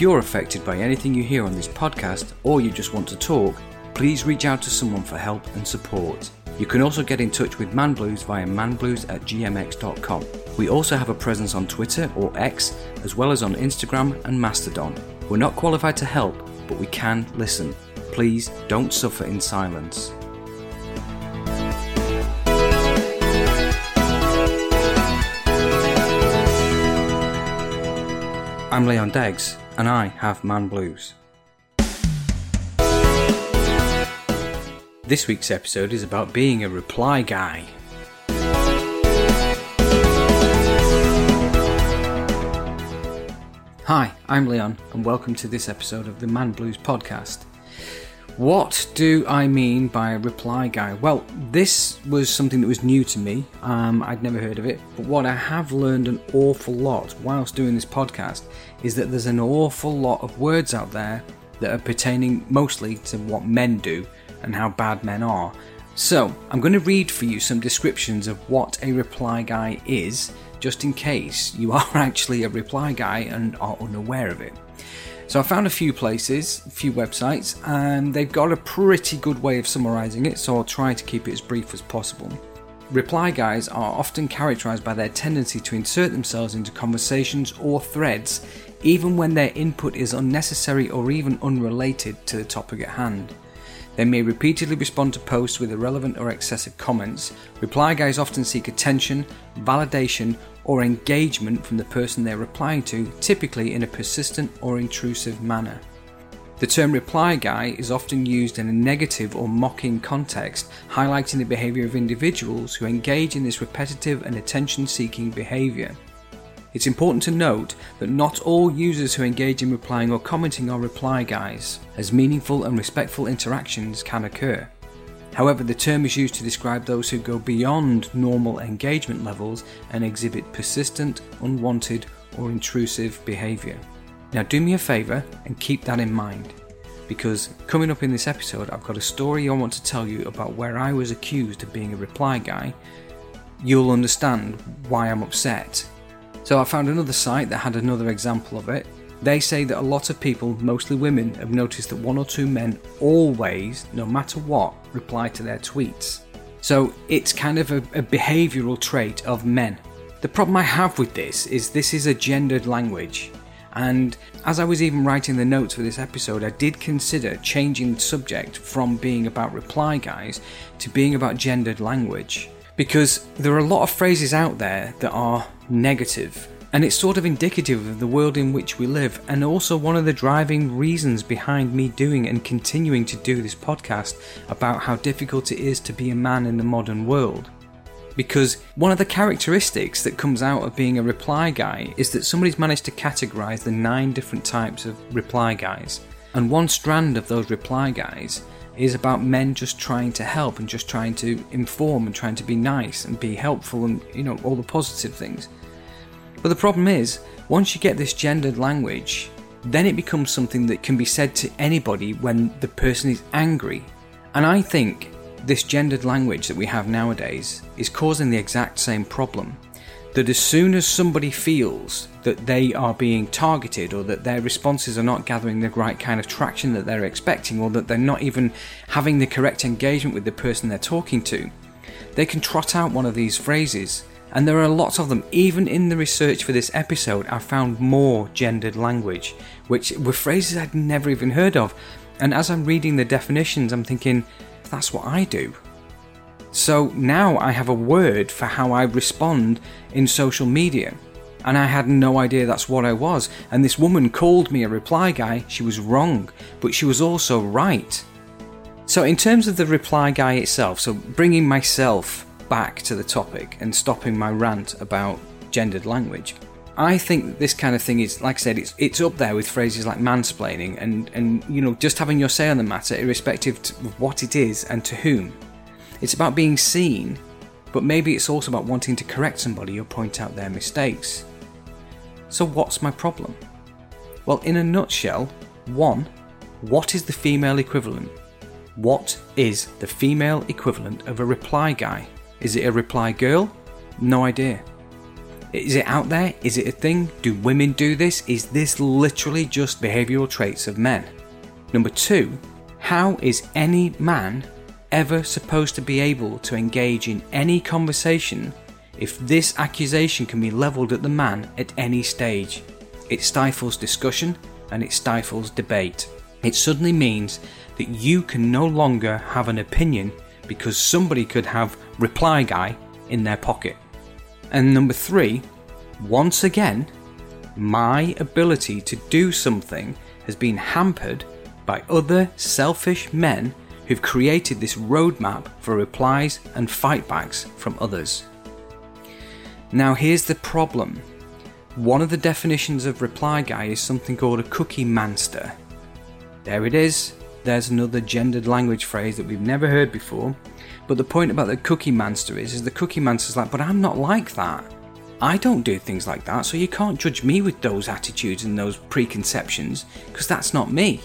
If you're affected by anything you hear on this podcast or you just want to talk, please reach out to someone for help and support. You can also get in touch with Man Blues via manblues at gmx.com. We also have a presence on Twitter or X, as well as on Instagram and Mastodon. We're not qualified to help, but we can listen. Please don't suffer in silence. I'm Leon Deggs, and I have Man Blues. This week's episode is about being a reply guy. Hi, I'm Leon, and welcome to this episode of the Man Blues podcast. What do I mean by reply guy? Well, this was something that was new to me. Um, I'd never heard of it. But what I have learned an awful lot whilst doing this podcast is that there's an awful lot of words out there that are pertaining mostly to what men do and how bad men are. So, I'm going to read for you some descriptions of what a reply guy is, just in case you are actually a reply guy and are unaware of it. So I found a few places, a few websites, and they've got a pretty good way of summarizing it, so I'll try to keep it as brief as possible. Reply guys are often characterized by their tendency to insert themselves into conversations or threads, even when their input is unnecessary or even unrelated to the topic at hand. They may repeatedly respond to posts with irrelevant or excessive comments. Reply guys often seek attention, validation, or engagement from the person they're replying to, typically in a persistent or intrusive manner. The term reply guy is often used in a negative or mocking context, highlighting the behavior of individuals who engage in this repetitive and attention seeking behavior. It's important to note that not all users who engage in replying or commenting are reply guys, as meaningful and respectful interactions can occur. However, the term is used to describe those who go beyond normal engagement levels and exhibit persistent, unwanted, or intrusive behaviour. Now, do me a favour and keep that in mind, because coming up in this episode, I've got a story I want to tell you about where I was accused of being a reply guy. You'll understand why I'm upset. So, I found another site that had another example of it, they say that a lot of people, mostly women, have noticed that one or two men always, no matter what, reply to their tweets. So it's kind of a, a behavioural trait of men. The problem I have with this is this is a gendered language. And as I was even writing the notes for this episode, I did consider changing the subject from being about reply guys to being about gendered language. Because there are a lot of phrases out there that are negative and it's sort of indicative of the world in which we live, and also one of the driving reasons behind me doing and continuing to do this podcast about how difficult it is to be a man in the modern world. Because one of the characteristics that comes out of being a reply guy is that somebody's managed to categorize the nine different types of reply guys. And one strand of those reply guys is about men just trying to help and just trying to inform and trying to be nice and be helpful and, you know, all the positive things. But the problem is, once you get this gendered language, then it becomes something that can be said to anybody when the person is angry. And I think this gendered language that we have nowadays is causing the exact same problem. That as soon as somebody feels that they are being targeted or that their responses are not gathering the right kind of traction that they're expecting or that they're not even having the correct engagement with the person they're talking to, they can trot out one of these phrases and there are lots of them. Even in the research for this episode, I found more gendered language, which were phrases I'd never even heard of. And as I'm reading the definitions, I'm thinking, that's what I do. So now I have a word for how I respond in social media. And I had no idea that's what I was. And this woman called me a reply guy. She was wrong, but she was also right. So, in terms of the reply guy itself, so bringing myself back to the topic and stopping my rant about gendered language. I think this kind of thing is, like I said, it's it's up there with phrases like mansplaining and and you know just having your say on the matter, irrespective of what it is and to whom. It's about being seen, but maybe it's also about wanting to correct somebody or point out their mistakes. So what's my problem? Well, in a nutshell, one, what is the female equivalent? What is the female equivalent of a reply guy? Is it a reply girl? No idea. Is it out there? Is it a thing? Do women do this? Is this literally just behavioural traits of men? Number two, how is any man ever supposed to be able to engage in any conversation if this accusation can be levelled at the man at any stage? It stifles discussion and it stifles debate. It suddenly means that you can no longer have an opinion because somebody could have reply guy in their pocket. And number three, once again, my ability to do something has been hampered by other selfish men who've created this roadmap for replies and fightbacks from others. Now, here's the problem one of the definitions of reply guy is something called a cookie manster. There it is, there's another gendered language phrase that we've never heard before. But the point about the cookie monster is, is the cookie monster's like, but I'm not like that. I don't do things like that, so you can't judge me with those attitudes and those preconceptions, because that's not me.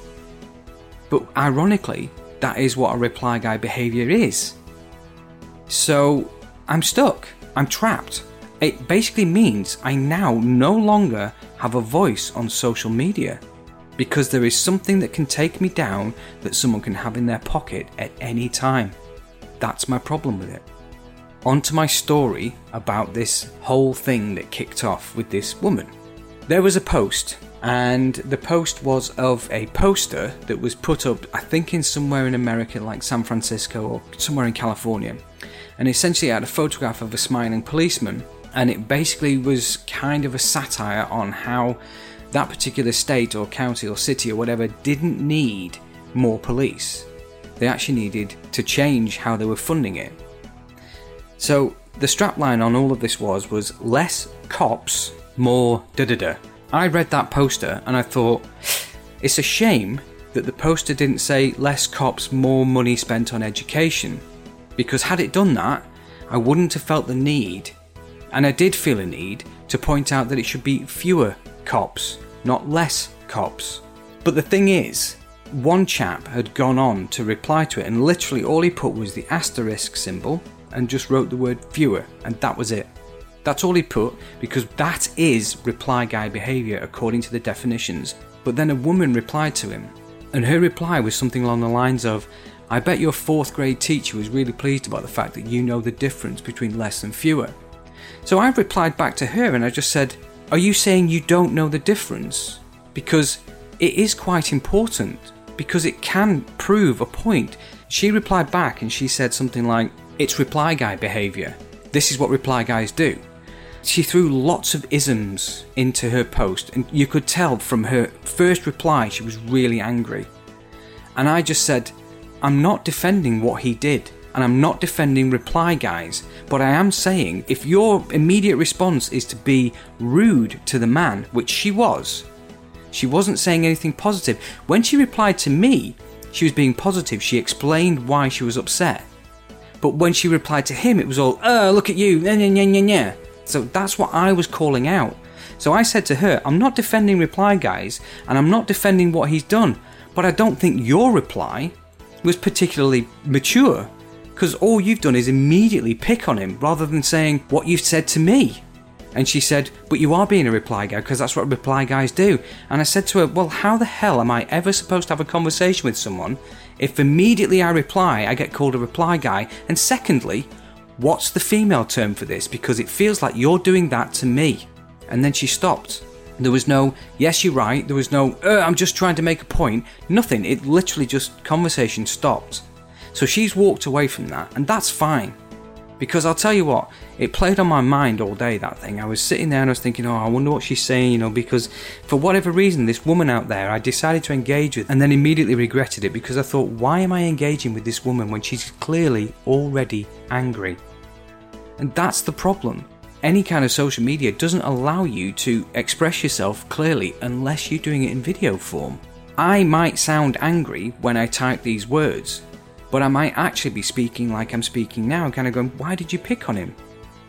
But ironically, that is what a reply guy behaviour is. So I'm stuck. I'm trapped. It basically means I now no longer have a voice on social media because there is something that can take me down that someone can have in their pocket at any time. That's my problem with it. On to my story about this whole thing that kicked off with this woman. There was a post, and the post was of a poster that was put up, I think, in somewhere in America, like San Francisco or somewhere in California. And essentially, had a photograph of a smiling policeman, and it basically was kind of a satire on how that particular state or county or city or whatever didn't need more police. They actually needed to change how they were funding it. So the strapline on all of this was was less cops, more da da da. I read that poster and I thought it's a shame that the poster didn't say less cops, more money spent on education. Because had it done that, I wouldn't have felt the need, and I did feel a need, to point out that it should be fewer cops, not less cops. But the thing is, one chap had gone on to reply to it, and literally all he put was the asterisk symbol and just wrote the word fewer, and that was it. That's all he put because that is reply guy behaviour according to the definitions. But then a woman replied to him, and her reply was something along the lines of, I bet your fourth grade teacher was really pleased about the fact that you know the difference between less and fewer. So I replied back to her and I just said, are you saying you don't know the difference? Because it is quite important, because it can prove a point. She replied back and she said something like, It's reply guy behaviour. This is what reply guys do. She threw lots of isms into her post, and you could tell from her first reply she was really angry. And I just said, I'm not defending what he did and I'm not defending reply guys, but I am saying if your immediate response is to be rude to the man, which she was, she wasn't saying anything positive. When she replied to me, she was being positive. She explained why she was upset. But when she replied to him, it was all, oh, look at you, yeah, yeah, yeah. So that's what I was calling out. So I said to her, I'm not defending reply guys, and I'm not defending what he's done, but I don't think your reply was particularly mature because all you've done is immediately pick on him rather than saying what you've said to me. And she said, But you are being a reply guy because that's what reply guys do. And I said to her, Well, how the hell am I ever supposed to have a conversation with someone if immediately I reply, I get called a reply guy? And secondly, what's the female term for this? Because it feels like you're doing that to me. And then she stopped. There was no, yes, you're right. There was no, uh, I'm just trying to make a point. Nothing. It literally just, conversation stopped. So she's walked away from that, and that's fine. Because I'll tell you what, it played on my mind all day, that thing. I was sitting there and I was thinking, oh, I wonder what she's saying, you know, because for whatever reason, this woman out there, I decided to engage with and then immediately regretted it because I thought, why am I engaging with this woman when she's clearly already angry? And that's the problem. Any kind of social media doesn't allow you to express yourself clearly unless you're doing it in video form. I might sound angry when I type these words, but I might actually be speaking like I'm speaking now, kind of going, why did you pick on him?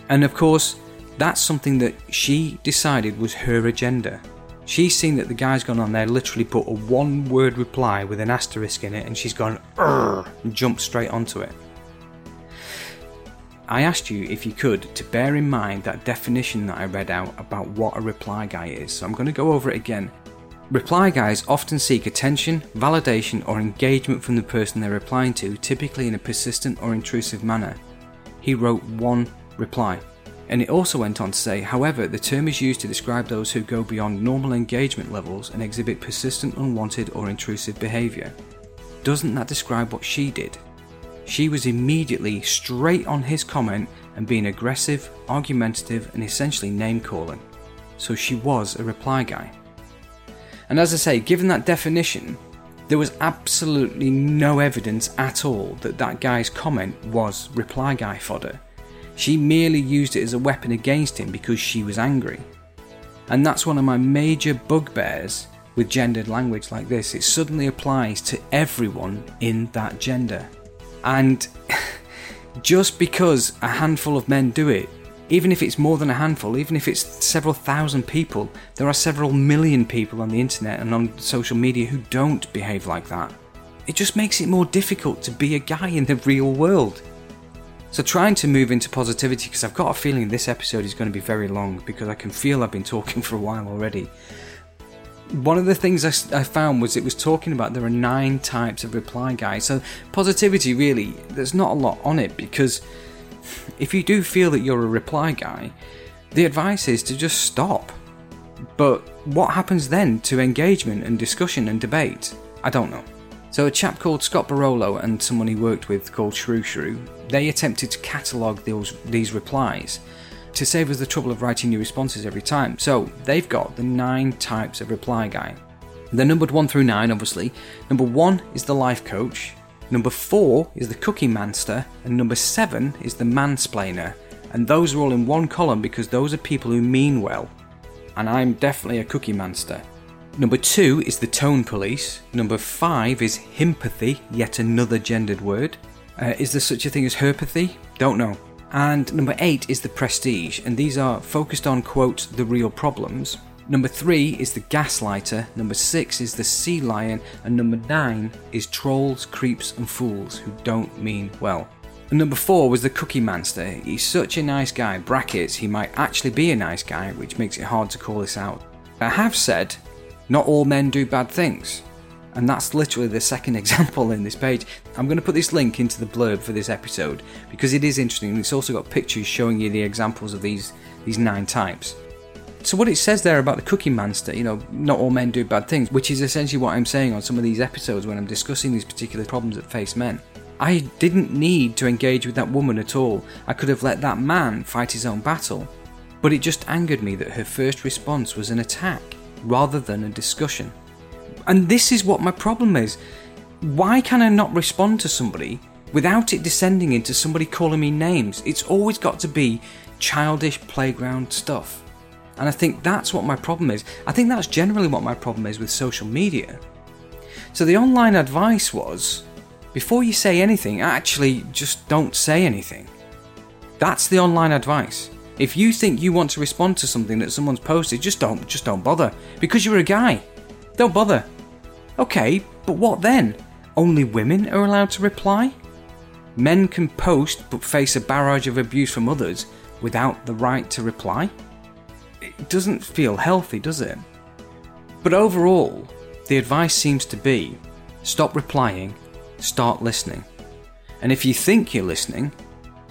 And of course, that's something that she decided was her agenda. She's seen that the guy's gone on there, literally put a one word reply with an asterisk in it, and she's gone, and jumped straight onto it. I asked you if you could to bear in mind that definition that I read out about what a reply guy is, so I'm going to go over it again. Reply guys often seek attention, validation, or engagement from the person they're replying to, typically in a persistent or intrusive manner. He wrote one reply. And it also went on to say, however, the term is used to describe those who go beyond normal engagement levels and exhibit persistent, unwanted, or intrusive behaviour. Doesn't that describe what she did? She was immediately straight on his comment and being aggressive, argumentative, and essentially name calling. So she was a reply guy. And as I say, given that definition, there was absolutely no evidence at all that that guy's comment was reply guy fodder. She merely used it as a weapon against him because she was angry. And that's one of my major bugbears with gendered language like this. It suddenly applies to everyone in that gender. And just because a handful of men do it, even if it's more than a handful, even if it's several thousand people, there are several million people on the internet and on social media who don't behave like that. It just makes it more difficult to be a guy in the real world. So, trying to move into positivity because I've got a feeling this episode is going to be very long because I can feel I've been talking for a while already one of the things I, found was it was talking about there are nine types of reply guys. So, positivity really, there's not a lot on it because if you do feel that you're a reply guy, the advice is to just stop. But what happens then to engagement and discussion and debate? I don't know. So, a chap called Scott Barolo and someone he worked with called Shrew Shrew, they attempted to catalogue those, these replies to save us the trouble of writing new responses every time. So they've got the nine types of reply guy. They're numbered one through nine, obviously. Number one is the life coach. Number four is the cookie manster, and number seven is the mansplainer. And those are all in one column because those are people who mean well. And I'm definitely a cookie manster. Number two is the tone police. Number five is himpathy, yet another gendered word. Uh, is there such a thing as herpathy? Don't know. And number eight is the prestige, and these are focused on, quote, the real problems. Number three is the gaslighter, number six is the sea lion, and number nine is trolls, creeps, and fools who don't mean well. And number four was the cookie Monster. He's such a nice guy, brackets, he might actually be a nice guy, which makes it hard to call this out. I have said, not all men do bad things. And that's literally the second example in this page. I'm going to put this link into the blurb for this episode because it is interesting. It's also got pictures showing you the examples of these, these nine types. So what it says there about the cookie monster, you know, not all men do bad things, which is essentially what I'm saying on some of these episodes when I'm discussing these particular problems that face men. I didn't need to engage with that woman at all. I could have let that man fight his own battle. But it just angered me that her first response was an attack rather than a discussion. And this is what my problem is. Why can I not respond to somebody without it descending into somebody calling me names? It's always got to be childish playground stuff. And I think that's what my problem is. I think that's generally what my problem is with social media. So the online advice was before you say anything, actually just don't say anything. That's the online advice. If you think you want to respond to something that someone's posted, just don't just don't bother because you're a guy. Don't bother. Okay, but what then? Only women are allowed to reply? Men can post but face a barrage of abuse from others without the right to reply? It doesn't feel healthy, does it? But overall, the advice seems to be stop replying, start listening. And if you think you're listening,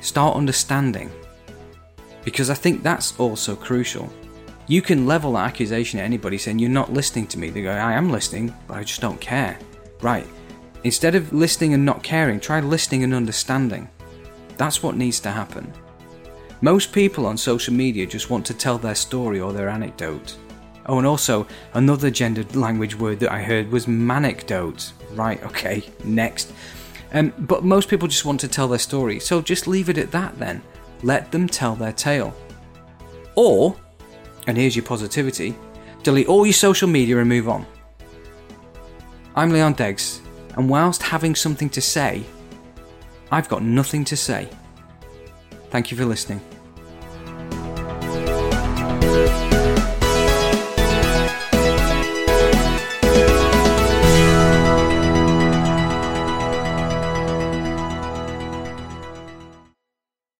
start understanding. Because I think that's also crucial. You can level that accusation at anybody saying you're not listening to me. They go, I am listening, but I just don't care. Right. Instead of listening and not caring, try listening and understanding. That's what needs to happen. Most people on social media just want to tell their story or their anecdote. Oh, and also, another gendered language word that I heard was manecdote. Right, okay, next. Um, but most people just want to tell their story, so just leave it at that then. Let them tell their tale. Or and here's your positivity delete all your social media and move on. I'm Leon Deggs, and whilst having something to say, I've got nothing to say. Thank you for listening.